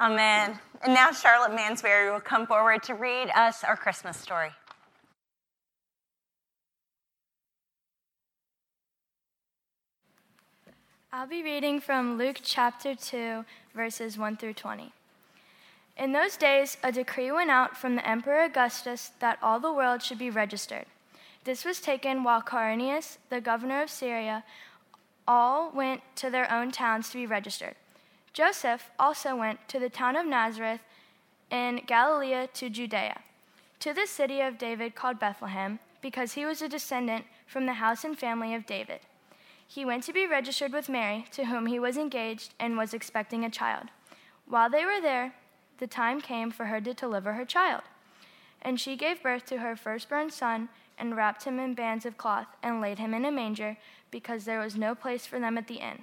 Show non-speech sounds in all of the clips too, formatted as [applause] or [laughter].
Amen. And now Charlotte Mansberry will come forward to read us our Christmas story. I'll be reading from Luke chapter 2, verses 1 through 20. In those days, a decree went out from the Emperor Augustus that all the world should be registered. This was taken while Quirinius, the governor of Syria, all went to their own towns to be registered. Joseph also went to the town of Nazareth in Galilee to Judea, to the city of David called Bethlehem, because he was a descendant from the house and family of David he went to be registered with Mary, to whom he was engaged and was expecting a child. While they were there, the time came for her to deliver her child. And she gave birth to her firstborn son, and wrapped him in bands of cloth, and laid him in a manger, because there was no place for them at the inn.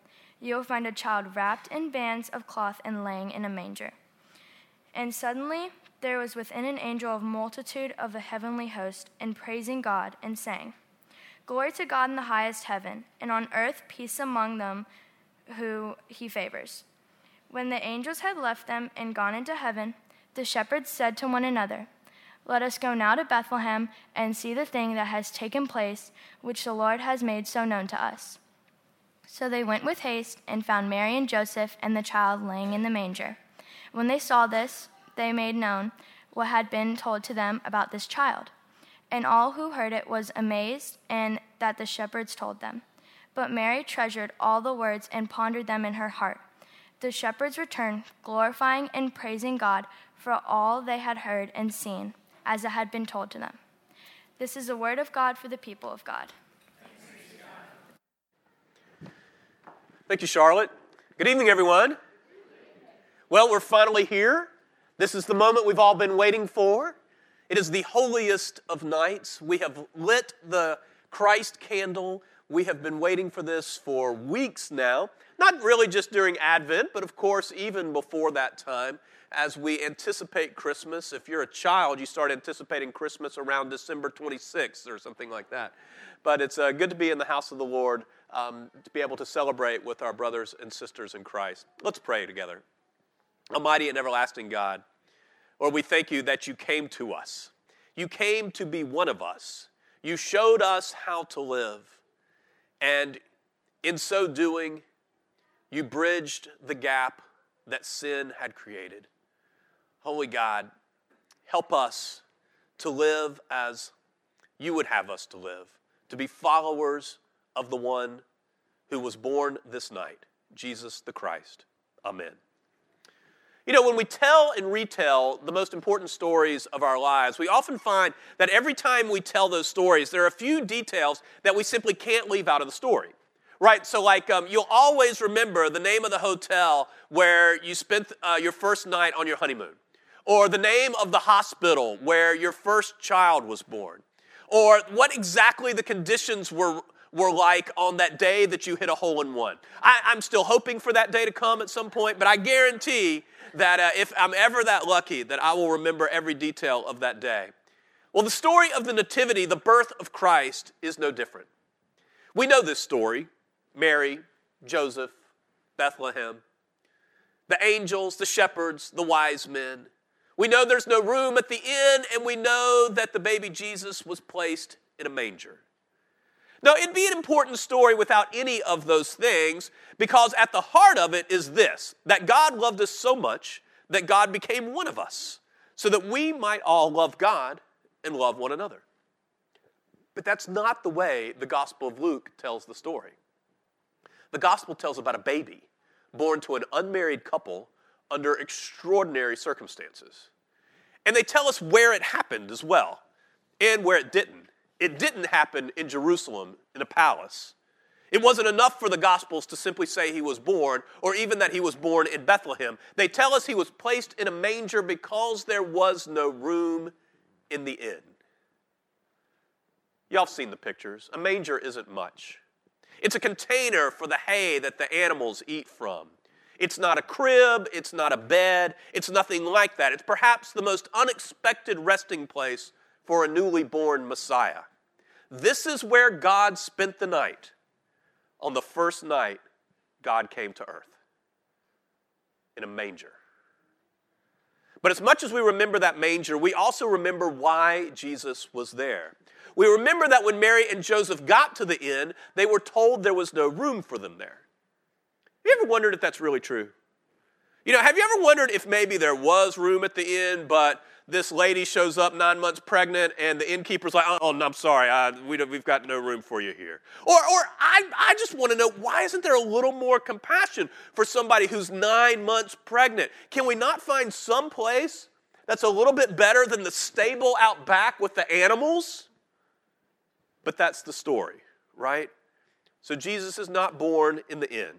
You will find a child wrapped in bands of cloth and laying in a manger. And suddenly there was within an angel a multitude of the heavenly host, and praising God, and saying, Glory to God in the highest heaven, and on earth peace among them who he favors. When the angels had left them and gone into heaven, the shepherds said to one another, Let us go now to Bethlehem and see the thing that has taken place, which the Lord has made so known to us. So they went with haste and found Mary and Joseph and the child laying in the manger. When they saw this, they made known what had been told to them about this child. And all who heard it was amazed and that the shepherds told them. But Mary treasured all the words and pondered them in her heart. The shepherds returned, glorifying and praising God for all they had heard and seen, as it had been told to them. This is the word of God for the people of God. Thank you, Charlotte. Good evening, everyone. Well, we're finally here. This is the moment we've all been waiting for. It is the holiest of nights. We have lit the Christ candle. We have been waiting for this for weeks now. Not really just during Advent, but of course, even before that time, as we anticipate Christmas. If you're a child, you start anticipating Christmas around December 26th or something like that. But it's uh, good to be in the house of the Lord, um, to be able to celebrate with our brothers and sisters in Christ. Let's pray together. Almighty and everlasting God, Lord, we thank you that you came to us. You came to be one of us. You showed us how to live. And in so doing, you bridged the gap that sin had created. Holy God, help us to live as you would have us to live, to be followers of the one who was born this night, Jesus the Christ. Amen. You know, when we tell and retell the most important stories of our lives, we often find that every time we tell those stories, there are a few details that we simply can't leave out of the story. Right? So, like, um, you'll always remember the name of the hotel where you spent uh, your first night on your honeymoon, or the name of the hospital where your first child was born, or what exactly the conditions were were like on that day that you hit a hole in one. I, am still hoping for that day to come at some point, but I guarantee that uh, if I'm ever that lucky, that I will remember every detail of that day. Well, the story of the Nativity, the birth of Christ, is no different. We know this story Mary, Joseph, Bethlehem, the angels, the shepherds, the wise men. We know there's no room at the inn, and we know that the baby Jesus was placed in a manger. Now, it'd be an important story without any of those things because at the heart of it is this that God loved us so much that God became one of us so that we might all love God and love one another. But that's not the way the Gospel of Luke tells the story. The Gospel tells about a baby born to an unmarried couple under extraordinary circumstances. And they tell us where it happened as well and where it didn't. It didn't happen in Jerusalem in a palace. It wasn't enough for the Gospels to simply say he was born, or even that he was born in Bethlehem. They tell us he was placed in a manger because there was no room in the inn. Y'all have seen the pictures. A manger isn't much. It's a container for the hay that the animals eat from. It's not a crib, it's not a bed, it's nothing like that. It's perhaps the most unexpected resting place for a newly born Messiah. This is where God spent the night on the first night God came to earth in a manger. But as much as we remember that manger, we also remember why Jesus was there. We remember that when Mary and Joseph got to the inn, they were told there was no room for them there. Have you ever wondered if that's really true? You know, have you ever wondered if maybe there was room at the inn, but this lady shows up nine months pregnant and the innkeeper's like, oh, no, I'm sorry, uh, we have got no room for you here. Or, or I, I just want to know, why isn't there a little more compassion for somebody who's nine months pregnant? Can we not find some place that's a little bit better than the stable out back with the animals? But that's the story, right? So Jesus is not born in the inn.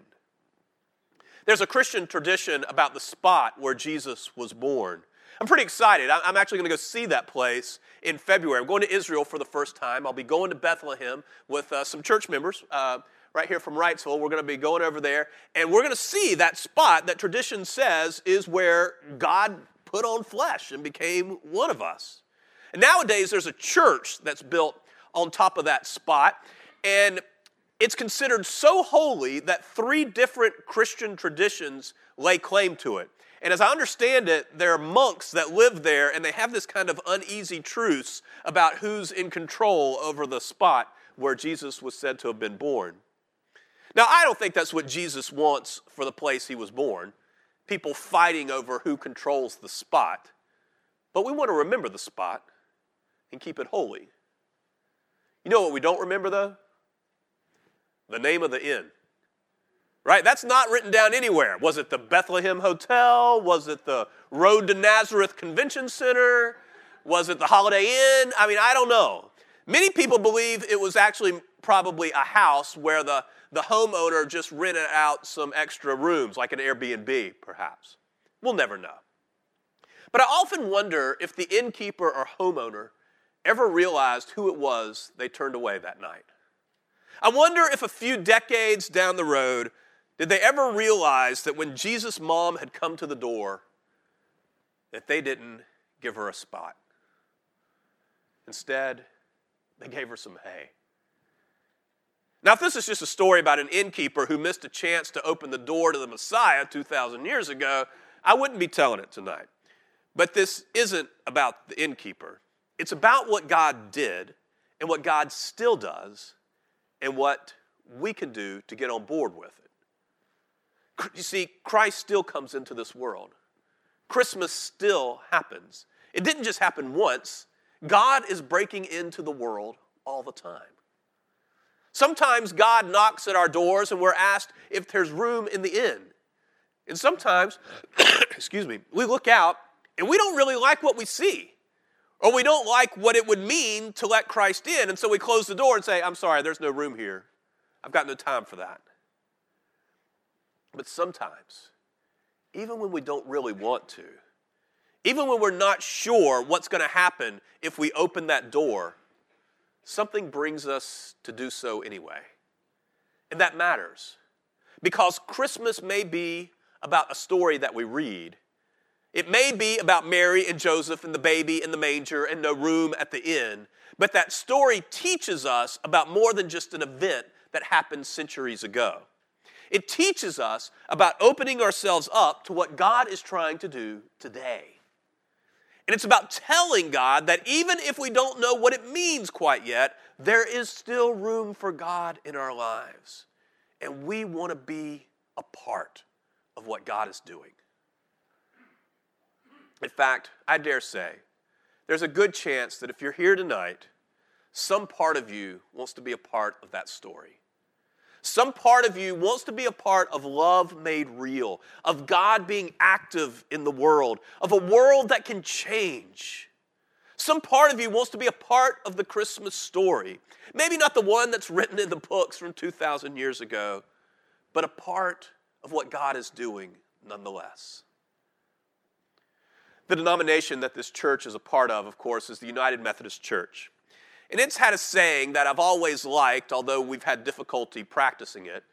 There's a Christian tradition about the spot where Jesus was born. I'm pretty excited. I'm actually going to go see that place in February. I'm going to Israel for the first time. I'll be going to Bethlehem with uh, some church members uh, right here from Wrightsville. We're going to be going over there, and we're going to see that spot that tradition says is where God put on flesh and became one of us. And nowadays, there's a church that's built on top of that spot, and it's considered so holy that three different Christian traditions lay claim to it. And as I understand it, there are monks that live there and they have this kind of uneasy truce about who's in control over the spot where Jesus was said to have been born. Now, I don't think that's what Jesus wants for the place he was born people fighting over who controls the spot. But we want to remember the spot and keep it holy. You know what we don't remember, though? The name of the inn right? That's not written down anywhere. Was it the Bethlehem Hotel? Was it the Road to Nazareth Convention Center? Was it the Holiday Inn? I mean, I don't know. Many people believe it was actually probably a house where the, the homeowner just rented out some extra rooms, like an Airbnb, perhaps. We'll never know. But I often wonder if the innkeeper or homeowner ever realized who it was they turned away that night. I wonder if a few decades down the road, did they ever realize that when Jesus' mom had come to the door, that they didn't give her a spot? Instead, they gave her some hay. Now, if this is just a story about an innkeeper who missed a chance to open the door to the Messiah 2,000 years ago, I wouldn't be telling it tonight. But this isn't about the innkeeper. It's about what God did and what God still does and what we can do to get on board with it. You see, Christ still comes into this world. Christmas still happens. It didn't just happen once, God is breaking into the world all the time. Sometimes God knocks at our doors and we're asked if there's room in the inn. And sometimes, [coughs] excuse me, we look out and we don't really like what we see. Or we don't like what it would mean to let Christ in. And so we close the door and say, I'm sorry, there's no room here. I've got no time for that. But sometimes, even when we don't really want to, even when we're not sure what's going to happen if we open that door, something brings us to do so anyway. And that matters because Christmas may be about a story that we read. It may be about Mary and Joseph and the baby in the manger and no room at the inn, but that story teaches us about more than just an event that happened centuries ago. It teaches us about opening ourselves up to what God is trying to do today. And it's about telling God that even if we don't know what it means quite yet, there is still room for God in our lives. And we want to be a part of what God is doing. In fact, I dare say, there's a good chance that if you're here tonight, some part of you wants to be a part of that story. Some part of you wants to be a part of love made real, of God being active in the world, of a world that can change. Some part of you wants to be a part of the Christmas story. Maybe not the one that's written in the books from 2,000 years ago, but a part of what God is doing nonetheless. The denomination that this church is a part of, of course, is the United Methodist Church. And it's had a saying that I've always liked, although we've had difficulty practicing it.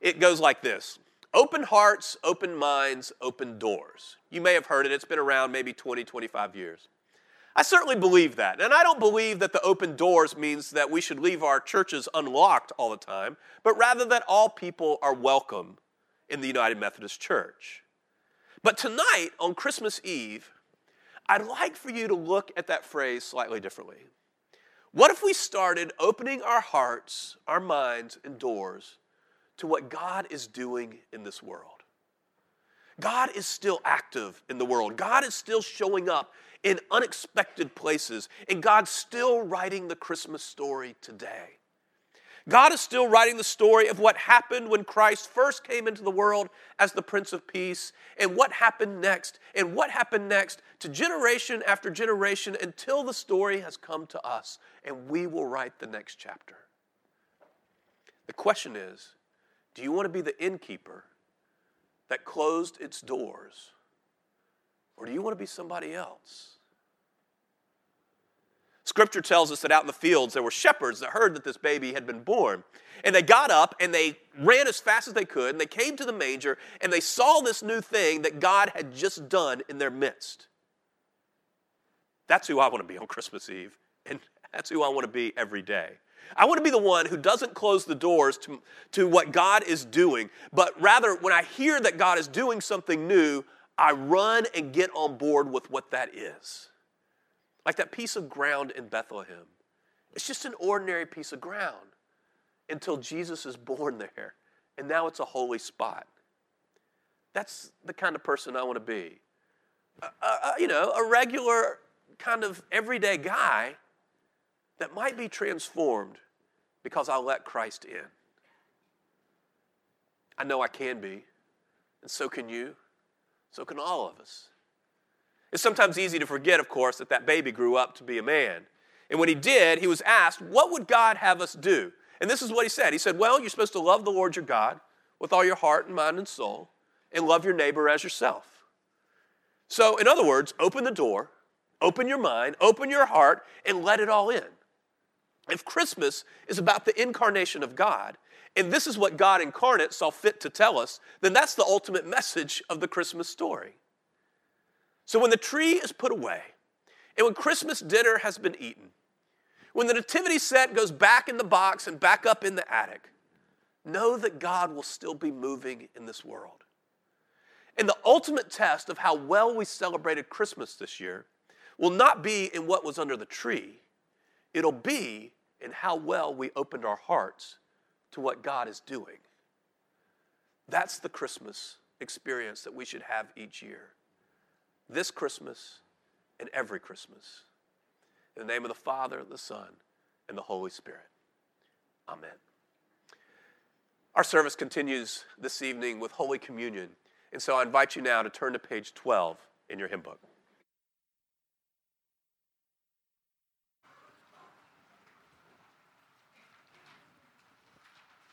It goes like this Open hearts, open minds, open doors. You may have heard it, it's been around maybe 20, 25 years. I certainly believe that. And I don't believe that the open doors means that we should leave our churches unlocked all the time, but rather that all people are welcome in the United Methodist Church. But tonight, on Christmas Eve, I'd like for you to look at that phrase slightly differently. What if we started opening our hearts, our minds, and doors to what God is doing in this world? God is still active in the world. God is still showing up in unexpected places, and God's still writing the Christmas story today. God is still writing the story of what happened when Christ first came into the world as the Prince of Peace, and what happened next, and what happened next to generation after generation until the story has come to us, and we will write the next chapter. The question is do you want to be the innkeeper that closed its doors, or do you want to be somebody else? Scripture tells us that out in the fields there were shepherds that heard that this baby had been born. And they got up and they ran as fast as they could and they came to the manger and they saw this new thing that God had just done in their midst. That's who I want to be on Christmas Eve, and that's who I want to be every day. I want to be the one who doesn't close the doors to, to what God is doing, but rather, when I hear that God is doing something new, I run and get on board with what that is. Like that piece of ground in Bethlehem. It's just an ordinary piece of ground until Jesus is born there. And now it's a holy spot. That's the kind of person I want to be. Uh, uh, you know, a regular kind of everyday guy that might be transformed because I let Christ in. I know I can be, and so can you, so can all of us. It's sometimes easy to forget, of course, that that baby grew up to be a man. And when he did, he was asked, What would God have us do? And this is what he said He said, Well, you're supposed to love the Lord your God with all your heart and mind and soul, and love your neighbor as yourself. So, in other words, open the door, open your mind, open your heart, and let it all in. If Christmas is about the incarnation of God, and this is what God incarnate saw fit to tell us, then that's the ultimate message of the Christmas story. So when the tree is put away, and when Christmas dinner has been eaten, when the nativity set goes back in the box and back up in the attic, know that God will still be moving in this world. And the ultimate test of how well we celebrated Christmas this year will not be in what was under the tree, it'll be in how well we opened our hearts to what God is doing. That's the Christmas experience that we should have each year this Christmas and every Christmas. In the name of the Father, the Son, and the Holy Spirit. Amen. Our service continues this evening with Holy Communion. And so I invite you now to turn to page 12 in your hymn book.